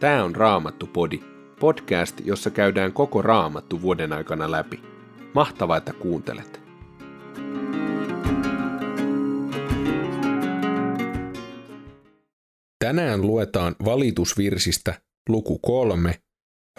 Tämä on Raamattu-podi, podcast, jossa käydään koko Raamattu vuoden aikana läpi. Mahtavaa, että kuuntelet. Tänään luetaan valitusvirsistä luku kolme,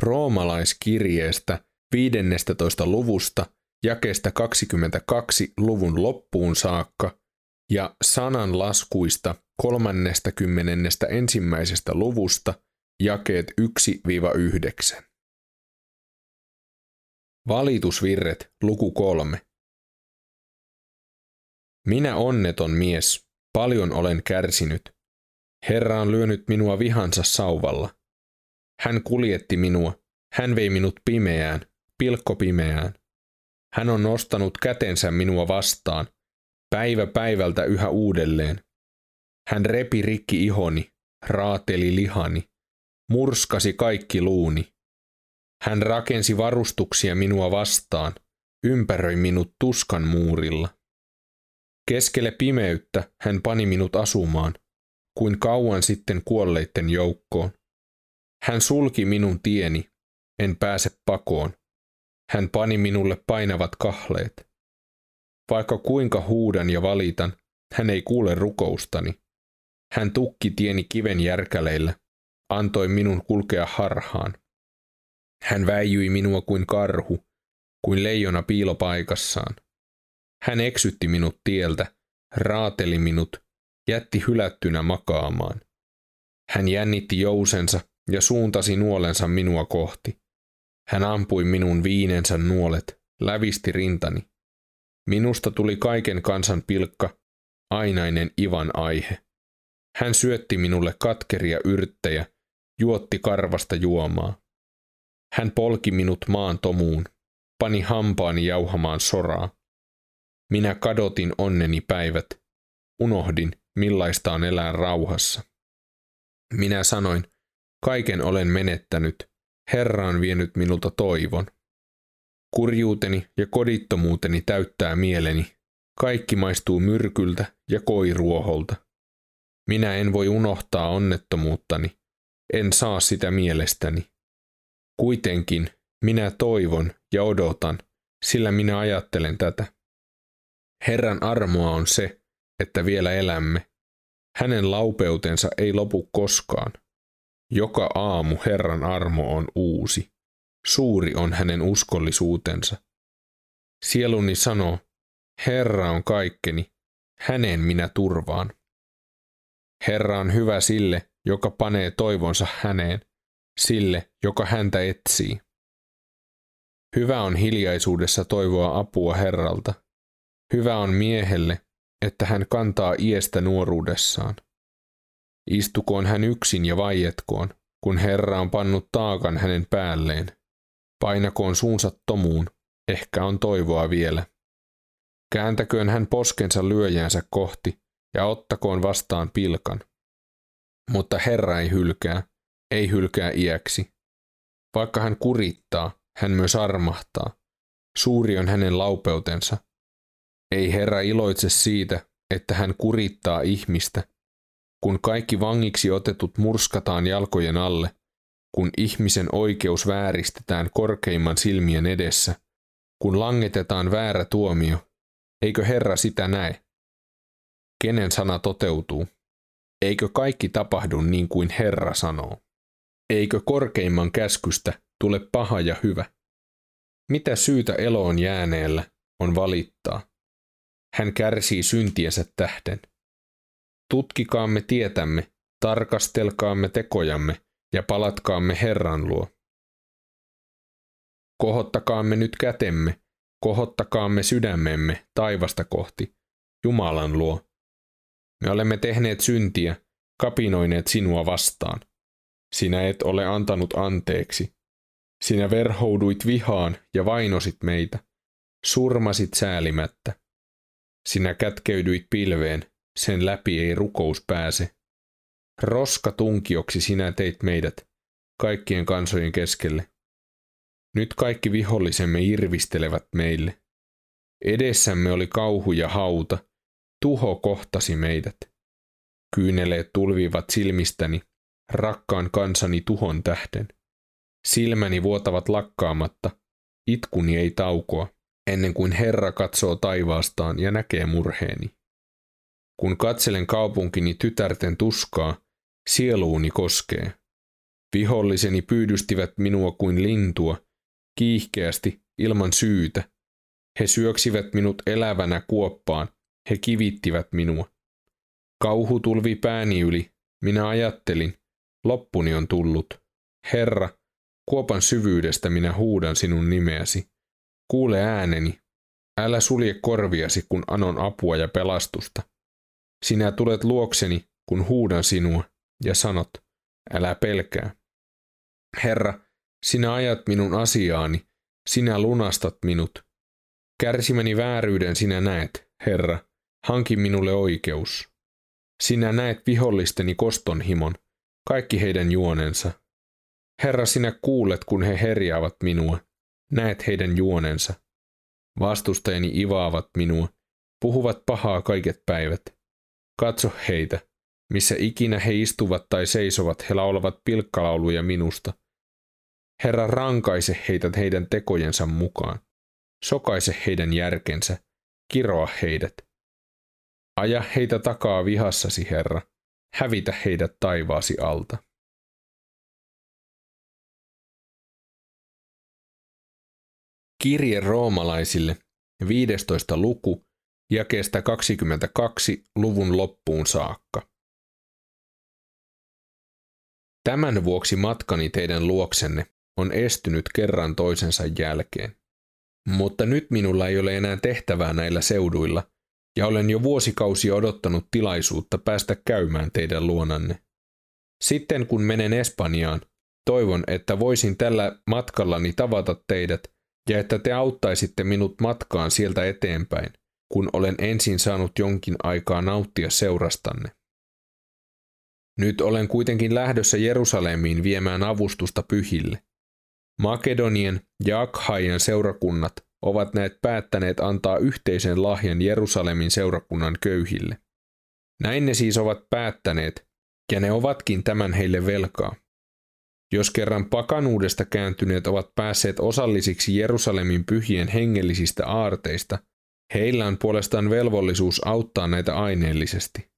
roomalaiskirjeestä 15. luvusta, jakeesta 22 luvun loppuun saakka ja sananlaskuista 30. ensimmäisestä luvusta – jakeet 1-9. Valitusvirret, luku 3. Minä onneton mies, paljon olen kärsinyt. Herra on lyönyt minua vihansa sauvalla. Hän kuljetti minua, hän vei minut pimeään, pilkko pimeään. Hän on nostanut kätensä minua vastaan, päivä päivältä yhä uudelleen. Hän repi rikki ihoni, raateli lihani murskasi kaikki luuni. Hän rakensi varustuksia minua vastaan, ympäröi minut tuskan muurilla. Keskelle pimeyttä hän pani minut asumaan, kuin kauan sitten kuolleitten joukkoon. Hän sulki minun tieni, en pääse pakoon. Hän pani minulle painavat kahleet. Vaikka kuinka huudan ja valitan, hän ei kuule rukoustani. Hän tukki tieni kiven järkäleillä, antoi minun kulkea harhaan. Hän väijyi minua kuin karhu, kuin leijona piilopaikassaan. Hän eksytti minut tieltä, raateli minut, jätti hylättynä makaamaan. Hän jännitti jousensa ja suuntasi nuolensa minua kohti. Hän ampui minun viinensä nuolet, lävisti rintani. Minusta tuli kaiken kansan pilkka, ainainen Ivan aihe. Hän syötti minulle katkeria yrttejä juotti karvasta juomaa. Hän polki minut maan tomuun, pani hampaani jauhamaan soraa. Minä kadotin onneni päivät, unohdin, millaista on elää rauhassa. Minä sanoin, kaiken olen menettänyt, Herra on vienyt minulta toivon. Kurjuuteni ja kodittomuuteni täyttää mieleni, kaikki maistuu myrkyltä ja koiruoholta. Minä en voi unohtaa onnettomuuttani, en saa sitä mielestäni. Kuitenkin minä toivon ja odotan, sillä minä ajattelen tätä. Herran armoa on se, että vielä elämme. Hänen laupeutensa ei lopu koskaan. Joka aamu Herran armo on uusi. Suuri on hänen uskollisuutensa. Sieluni sanoo, Herra on kaikkeni, hänen minä turvaan. Herra on hyvä sille, joka panee toivonsa häneen, sille, joka häntä etsii. Hyvä on hiljaisuudessa toivoa apua Herralta. Hyvä on miehelle, että hän kantaa iestä nuoruudessaan. Istukoon hän yksin ja vaietkoon, kun Herra on pannut taakan hänen päälleen. Painakoon suunsa tomuun, ehkä on toivoa vielä. Kääntäköön hän poskensa lyöjäänsä kohti ja ottakoon vastaan pilkan. Mutta Herra ei hylkää, ei hylkää iäksi. Vaikka hän kurittaa, hän myös armahtaa. Suuri on hänen laupeutensa. Ei Herra iloitse siitä, että hän kurittaa ihmistä, kun kaikki vangiksi otetut murskataan jalkojen alle, kun ihmisen oikeus vääristetään korkeimman silmien edessä, kun langetetaan väärä tuomio, eikö Herra sitä näe? Kenen sana toteutuu? Eikö kaikki tapahdu niin kuin Herra sanoo? Eikö korkeimman käskystä tule paha ja hyvä? Mitä syytä eloon jääneellä on valittaa? Hän kärsii syntiensä tähden. Tutkikaamme tietämme, tarkastelkaamme tekojamme ja palatkaamme Herran luo. Kohottakaamme nyt kätemme, kohottakaamme sydämemme taivasta kohti, Jumalan luo, me olemme tehneet syntiä, kapinoineet sinua vastaan. Sinä et ole antanut anteeksi. Sinä verhouduit vihaan ja vainosit meitä. Surmasit säälimättä. Sinä kätkeydyit pilveen, sen läpi ei rukous pääse. Roska tunkioksi sinä teit meidät, kaikkien kansojen keskelle. Nyt kaikki vihollisemme irvistelevät meille. Edessämme oli kauhu ja hauta, Tuho kohtasi meidät. Kyyneleet tulvivat silmistäni. rakkaan kansani tuhon tähden. Silmäni vuotavat lakkaamatta, itkuni ei taukoa, ennen kuin Herra katsoo taivaastaan ja näkee murheeni. Kun katselen kaupunkini tytärten tuskaa, sieluuni koskee. Viholliseni pyydystivät minua kuin lintua, kiihkeästi, ilman syytä. He syöksivät minut elävänä kuoppaan, he kivittivät minua. Kauhu tulvi pääni yli, minä ajattelin, loppuni on tullut. Herra, kuopan syvyydestä minä huudan sinun nimeäsi. Kuule ääneni, älä sulje korviasi, kun anon apua ja pelastusta. Sinä tulet luokseni, kun huudan sinua, ja sanot, älä pelkää. Herra, sinä ajat minun asiaani, sinä lunastat minut. Kärsimäni vääryyden sinä näet, Herra, hanki minulle oikeus. Sinä näet vihollisteni kostonhimon, kaikki heidän juonensa. Herra, sinä kuulet, kun he herjaavat minua, näet heidän juonensa. Vastustajani ivaavat minua, puhuvat pahaa kaiket päivät. Katso heitä, missä ikinä he istuvat tai seisovat, he laulavat pilkkalauluja minusta. Herra, rankaise heitä heidän tekojensa mukaan. Sokaise heidän järkensä, kiroa heidät. Aja heitä takaa vihassasi, Herra. Hävitä heidät taivaasi alta. Kirje roomalaisille, 15. luku, jakeesta 22 luvun loppuun saakka. Tämän vuoksi matkani teidän luoksenne on estynyt kerran toisensa jälkeen. Mutta nyt minulla ei ole enää tehtävää näillä seuduilla, ja olen jo vuosikausia odottanut tilaisuutta päästä käymään teidän luonanne. Sitten kun menen Espanjaan, toivon, että voisin tällä matkallani tavata teidät ja että te auttaisitte minut matkaan sieltä eteenpäin, kun olen ensin saanut jonkin aikaa nauttia seurastanne. Nyt olen kuitenkin lähdössä Jerusalemiin viemään avustusta pyhille. Makedonien ja Akhaien seurakunnat ovat näet päättäneet antaa yhteisen lahjan Jerusalemin seurakunnan köyhille. Näin ne siis ovat päättäneet, ja ne ovatkin tämän heille velkaa. Jos kerran pakanuudesta kääntyneet ovat päässeet osallisiksi Jerusalemin pyhien hengellisistä aarteista, heillä on puolestaan velvollisuus auttaa näitä aineellisesti.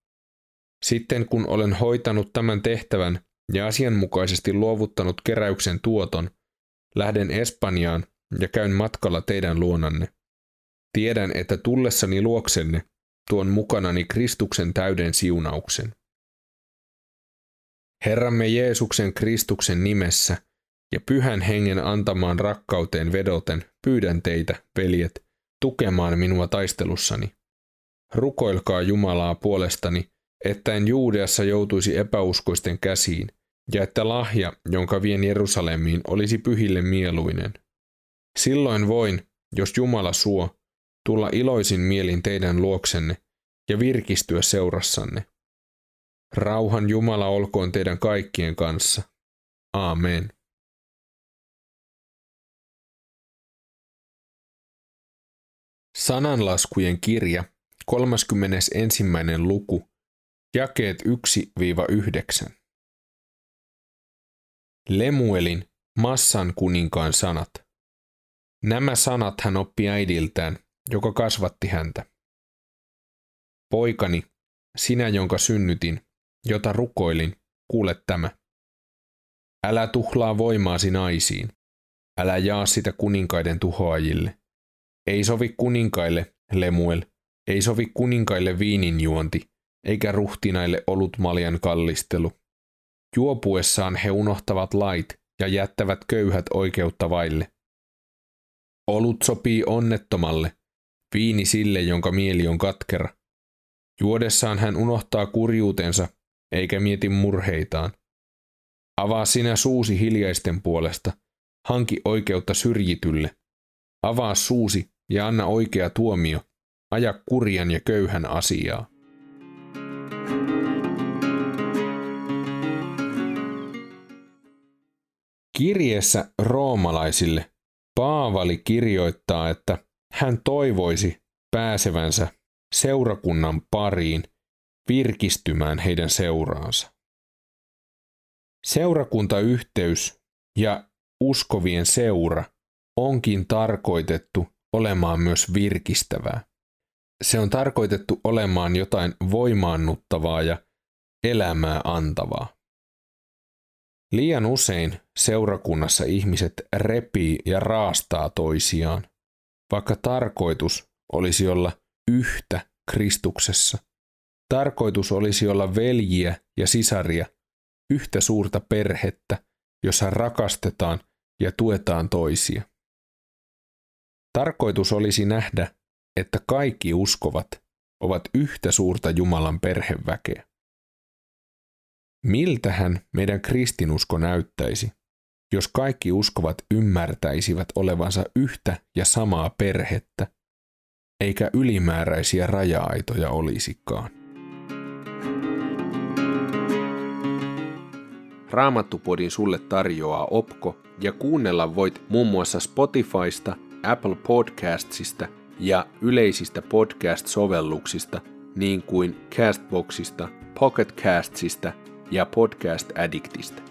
Sitten kun olen hoitanut tämän tehtävän ja asianmukaisesti luovuttanut keräyksen tuoton, lähden Espanjaan ja käyn matkalla teidän luonanne. Tiedän, että tullessani luoksenne tuon mukanani Kristuksen täyden siunauksen. Herramme Jeesuksen Kristuksen nimessä ja pyhän hengen antamaan rakkauteen vedoten pyydän teitä, veljet, tukemaan minua taistelussani. Rukoilkaa Jumalaa puolestani, että en Juudeassa joutuisi epäuskoisten käsiin, ja että lahja, jonka vien Jerusalemiin, olisi pyhille mieluinen. Silloin voin, jos Jumala suo, tulla iloisin mielin teidän luoksenne ja virkistyä seurassanne. Rauhan Jumala olkoon teidän kaikkien kanssa. Aamen. Sananlaskujen kirja, 31. luku, jakeet 1-9. Lemuelin, Massan kuninkaan sanat. Nämä sanat hän oppi äidiltään, joka kasvatti häntä. Poikani, sinä jonka synnytin, jota rukoilin, kuule tämä. Älä tuhlaa voimaasi naisiin. Älä jaa sitä kuninkaiden tuhoajille. Ei sovi kuninkaille, Lemuel, ei sovi kuninkaille viininjuonti, eikä ruhtinaille olutmaljan kallistelu. Juopuessaan he unohtavat lait ja jättävät köyhät oikeutta vaille. Olut sopii onnettomalle, viini sille, jonka mieli on katkera. Juodessaan hän unohtaa kurjuutensa, eikä mieti murheitaan. Avaa sinä suusi hiljaisten puolesta, hanki oikeutta syrjitylle. Avaa suusi ja anna oikea tuomio, aja kurjan ja köyhän asiaa. Kirjeessä roomalaisille Paavali kirjoittaa, että hän toivoisi pääsevänsä seurakunnan pariin virkistymään heidän seuraansa. Seurakuntayhteys ja uskovien seura onkin tarkoitettu olemaan myös virkistävää. Se on tarkoitettu olemaan jotain voimaannuttavaa ja elämää antavaa. Liian usein seurakunnassa ihmiset repii ja raastaa toisiaan, vaikka tarkoitus olisi olla yhtä Kristuksessa. Tarkoitus olisi olla veljiä ja sisaria, yhtä suurta perhettä, jossa rakastetaan ja tuetaan toisia. Tarkoitus olisi nähdä, että kaikki uskovat ovat yhtä suurta Jumalan perheväkeä. Miltähän meidän kristinusko näyttäisi, jos kaikki uskovat ymmärtäisivät olevansa yhtä ja samaa perhettä, eikä ylimääräisiä raja-aitoja olisikaan? Raamattupodin sulle tarjoaa Opko ja kuunnella voit muun muassa Spotifysta, Apple Podcastsista ja yleisistä podcast-sovelluksista niin kuin Castboxista, Pocketcastsista ja Podcast Addictista.